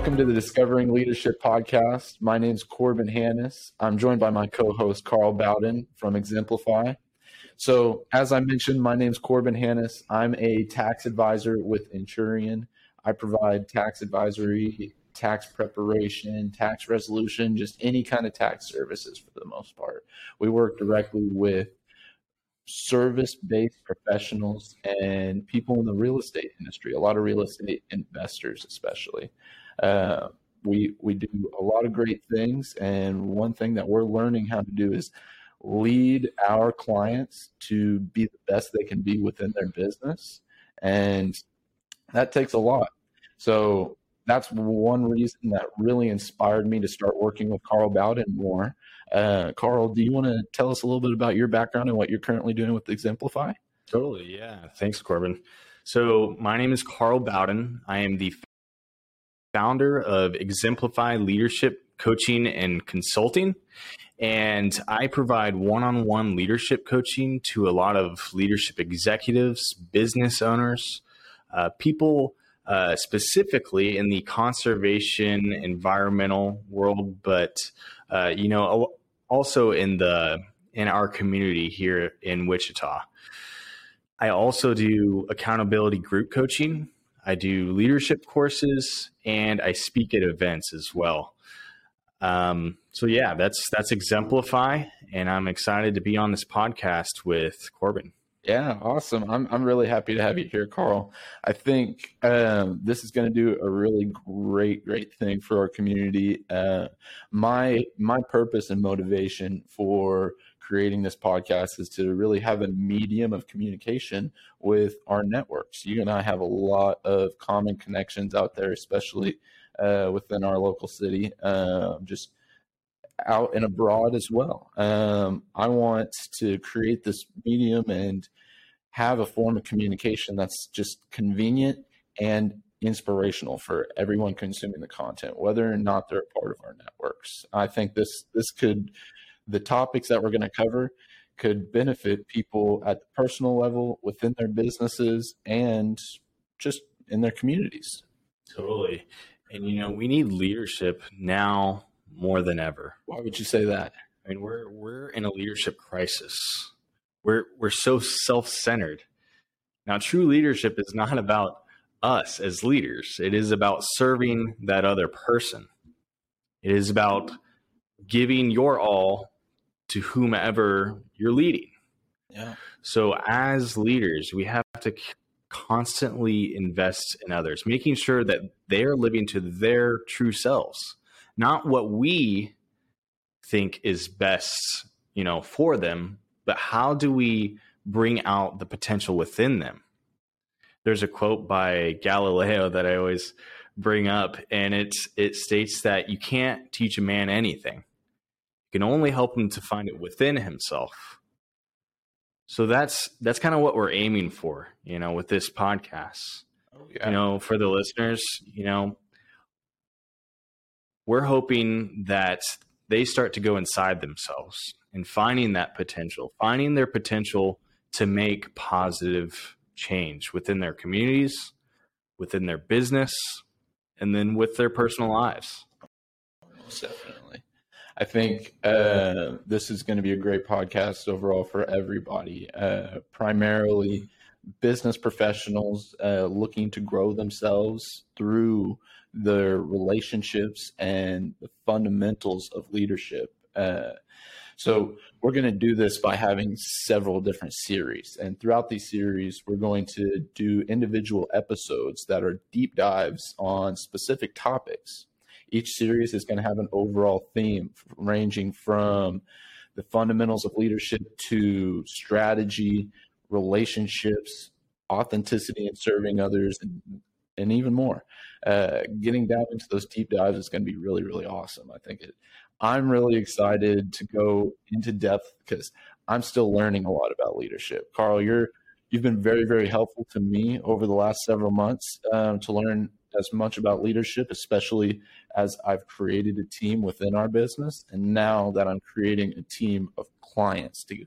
Welcome to the Discovering Leadership podcast. My name is Corbin Hanus. I'm joined by my co host, Carl Bowden from Exemplify. So, as I mentioned, my name is Corbin Hanus. I'm a tax advisor with Enturian. I provide tax advisory, tax preparation, tax resolution, just any kind of tax services for the most part. We work directly with service based professionals and people in the real estate industry, a lot of real estate investors, especially. Uh, we we do a lot of great things, and one thing that we're learning how to do is lead our clients to be the best they can be within their business, and that takes a lot. So that's one reason that really inspired me to start working with Carl Bowden more. Uh, Carl, do you want to tell us a little bit about your background and what you're currently doing with Exemplify? Totally, yeah. Thanks, Corbin. So my name is Carl Bowden. I am the founder of Exemplify Leadership Coaching and Consulting. And I provide one on one leadership coaching to a lot of leadership executives, business owners, uh, people uh, specifically in the conservation environmental world, but uh, you know, also in the in our community here in Wichita. I also do accountability group coaching I do leadership courses and I speak at events as well. Um, so yeah, that's that's exemplify, and I'm excited to be on this podcast with Corbin. Yeah, awesome. I'm I'm really happy to have you here, Carl. I think um, this is going to do a really great great thing for our community. Uh, my my purpose and motivation for creating this podcast is to really have a medium of communication with our networks. You and I have a lot of common connections out there, especially uh, within our local city, uh, just out and abroad as well. Um, I want to create this medium and have a form of communication that's just convenient and inspirational for everyone consuming the content, whether or not they're a part of our networks. I think this this could the topics that we're going to cover could benefit people at the personal level within their businesses and just in their communities. Totally. And you know, we need leadership now more than ever. Why would you say that? I mean, we're we're in a leadership crisis. We're we're so self-centered. Now, true leadership is not about us as leaders. It is about serving that other person. It is about giving your all to whomever you're leading. Yeah. So as leaders, we have to constantly invest in others, making sure that they're living to their true selves, not what we think is best, you know, for them, but how do we bring out the potential within them? There's a quote by Galileo that I always bring up and it's it states that you can't teach a man anything can only help him to find it within himself. So that's that's kind of what we're aiming for, you know, with this podcast. Oh, yeah. You know, for the listeners, you know, we're hoping that they start to go inside themselves and finding that potential, finding their potential to make positive change within their communities, within their business, and then with their personal lives. Definitely. I think uh, this is going to be a great podcast overall for everybody, uh, primarily business professionals uh, looking to grow themselves through their relationships and the fundamentals of leadership. Uh, so, we're going to do this by having several different series. And throughout these series, we're going to do individual episodes that are deep dives on specific topics each series is going to have an overall theme ranging from the fundamentals of leadership to strategy, relationships, authenticity and serving others, and, and even more. Uh, getting down into those deep dives is going to be really, really awesome. I think it. I'm really excited to go into depth because I'm still learning a lot about leadership. Carl, you're you've been very, very helpful to me over the last several months um, to learn as much about leadership, especially as I've created a team within our business. And now that I'm creating a team of clients to,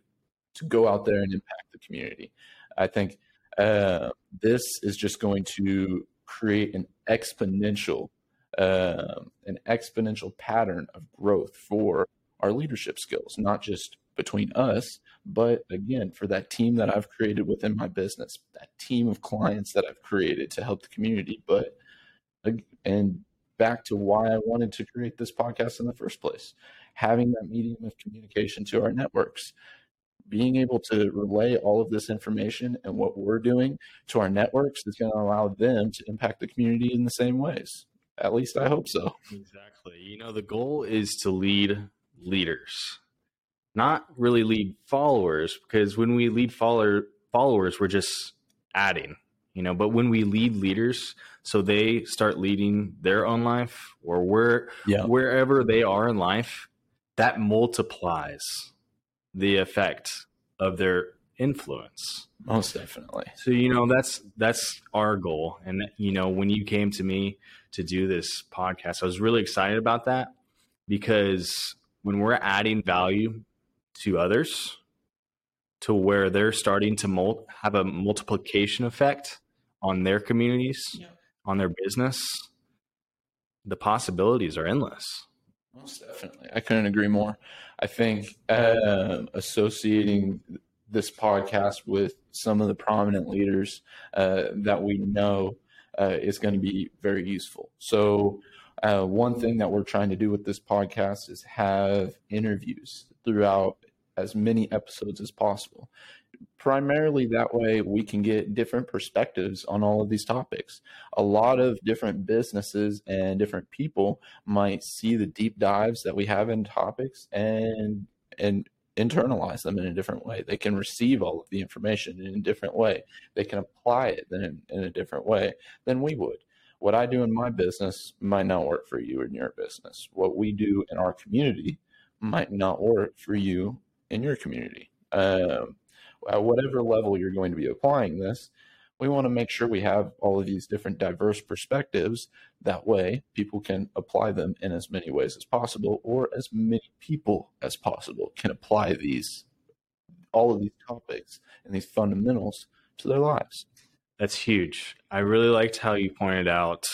to go out there and impact the community, I think uh, this is just going to create an exponential uh, an exponential pattern of growth for our leadership skills, not just between us, but again, for that team that I've created within my business, that team of clients that I've created to help the community. But, and back to why I wanted to create this podcast in the first place, having that medium of communication to our networks, being able to relay all of this information and what we're doing to our networks is going to allow them to impact the community in the same ways. At least I hope so. Exactly. You know, the goal is to lead leaders, not really lead followers, because when we lead follower, followers, we're just adding, you know, but when we lead leaders, so they start leading their own life or where, yeah. wherever they are in life, that multiplies the effect of their influence. Most definitely. So you know that's that's our goal. And you know when you came to me to do this podcast i was really excited about that because when we're adding value to others to where they're starting to mul- have a multiplication effect on their communities yeah. on their business the possibilities are endless most definitely i couldn't agree more I think uh, associating this podcast with some of the prominent leaders uh, that we know uh, is going to be very useful. So, uh, one thing that we're trying to do with this podcast is have interviews throughout as many episodes as possible primarily that way we can get different perspectives on all of these topics. A lot of different businesses and different people might see the deep dives that we have in topics and and internalize them in a different way. They can receive all of the information in a different way. They can apply it in, in a different way than we would. What I do in my business might not work for you in your business. What we do in our community might not work for you in your community. Um, at whatever level you're going to be applying this, we want to make sure we have all of these different diverse perspectives. That way, people can apply them in as many ways as possible, or as many people as possible can apply these, all of these topics and these fundamentals to their lives. That's huge. I really liked how you pointed out,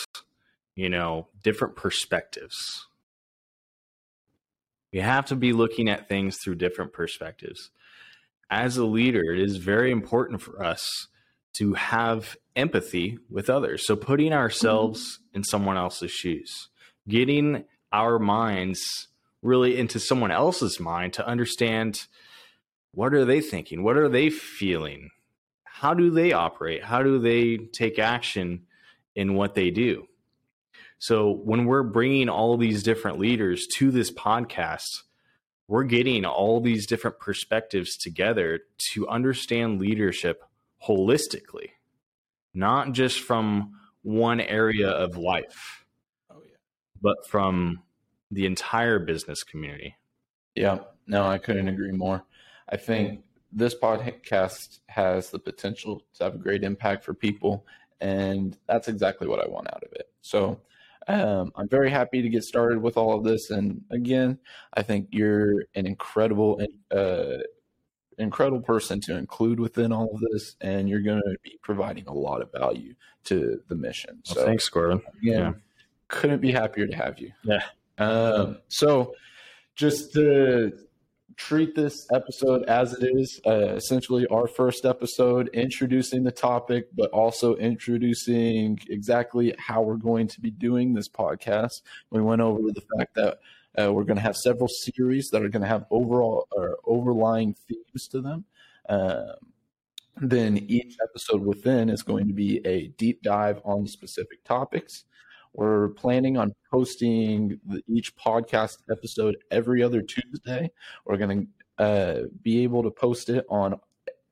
you know, different perspectives. We have to be looking at things through different perspectives as a leader, it is very important for us to have empathy with others. So putting ourselves mm-hmm. in someone else's shoes, getting our minds really into someone else's mind to understand what are they thinking? What are they feeling? How do they operate? How do they take action in what they do? So when we're bringing all these different leaders to this podcast, we're getting all these different perspectives together to understand leadership holistically, not just from one area of life, oh, yeah. but from the entire business community. Yeah, no, I couldn't agree more. I think this podcast has the potential to have a great impact for people, and that's exactly what I want out of it. So, um, I'm very happy to get started with all of this. And again, I think you're an incredible, uh, incredible person to include within all of this, and you're going to be providing a lot of value to the mission. So, well, thanks, Corbin. Again, yeah. couldn't be happier to have you. Yeah. Um, so, just to treat this episode as it is uh, essentially our first episode introducing the topic but also introducing exactly how we're going to be doing this podcast. We went over the fact that uh, we're going to have several series that are going to have overall or overlying themes to them. Um, then each episode within is going to be a deep dive on specific topics we're planning on posting each podcast episode every other Tuesday. We're going to uh, be able to post it on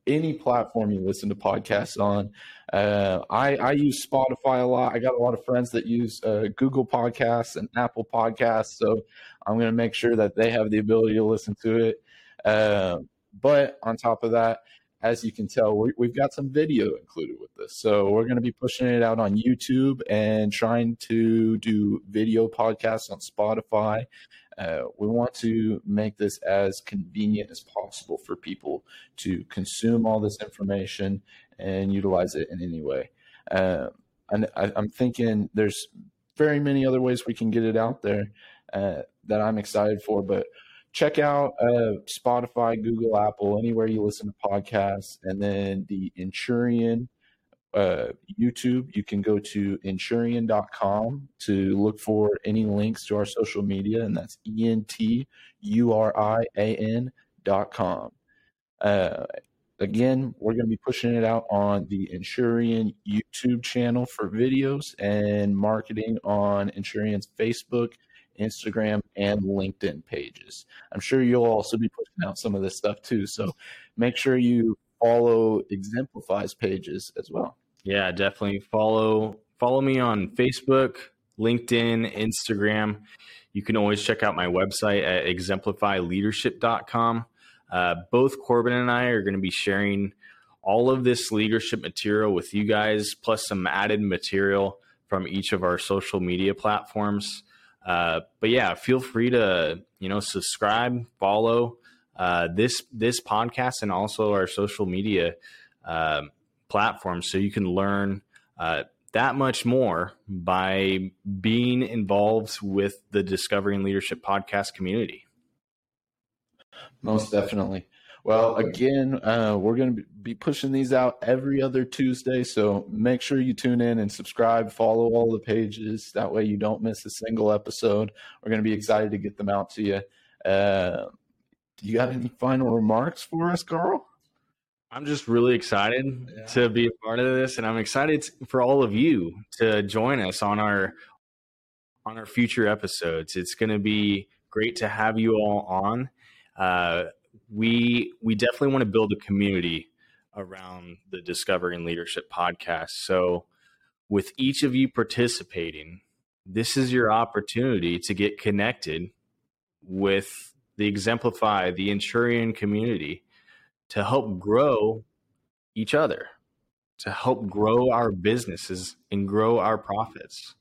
any platform you listen to podcasts on. Uh, I, I, use Spotify a lot. I got a lot of friends that use uh, Google Podcasts and Apple Podcasts, so I'm going to make sure that they have the ability to listen to it. Uh, but on top of that, as you can tell, we, have got some video included with this. So we're going to be pushing it out on YouTube and trying to do video podcasts on Spotify. Uh, we want to make this as convenient as possible for people to consume all this information and utilize it in any way. Uh, and I, I'm thinking there's very many other ways we can get it out there uh, that I'm excited for. But check out uh, Spotify, Google, Apple, anywhere you listen to podcasts, and then the Enturian uh, YouTube. You can go to Enturian.com to look for any links to our social media, and that's E N T U R I A N.com. Uh, again, we're going to be pushing it out on the Enturian YouTube channel for videos and marketing on Enturian's Facebook, Instagram, and LinkedIn pages. I'm sure you'll also be pushing out some of this stuff too. So make sure you follow Exemplify's pages as well. Yeah, definitely follow follow me on Facebook, LinkedIn, Instagram. You can always check out my website at exemplifyleadership.com. Uh, both Corbin and I are going to be sharing all of this leadership material with you guys, plus some added material from each of our social media platforms. Uh, but yeah, feel free to you know subscribe, follow uh, this this podcast, and also our social media uh, platforms, so you can learn uh, that much more by being involved with the Discovering Leadership podcast community. Most definitely. Well, again, uh, we're going to be pushing these out every other Tuesday. So make sure you tune in and subscribe, follow all the pages. That way you don't miss a single episode. We're going to be excited to get them out to you. Uh, do you got any final remarks for us, Carl? I'm just really excited yeah. to be a part of this, and I'm excited for all of you to join us on our on our future episodes. It's going to be great to have you all on. Uh, we we definitely want to build a community around the Discovering Leadership podcast. So, with each of you participating, this is your opportunity to get connected with the Exemplify, the Enturian community to help grow each other, to help grow our businesses and grow our profits.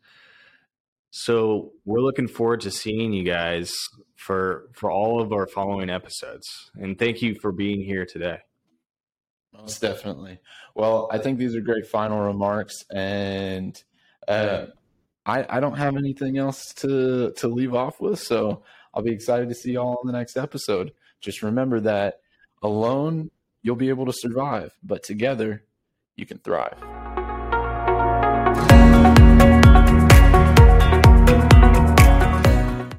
So we're looking forward to seeing you guys for for all of our following episodes. And thank you for being here today. Most definitely. Well, I think these are great final remarks, and uh, I, I don't have anything else to to leave off with. So I'll be excited to see y'all on the next episode. Just remember that Alone, you'll be able to survive, but together, you can thrive.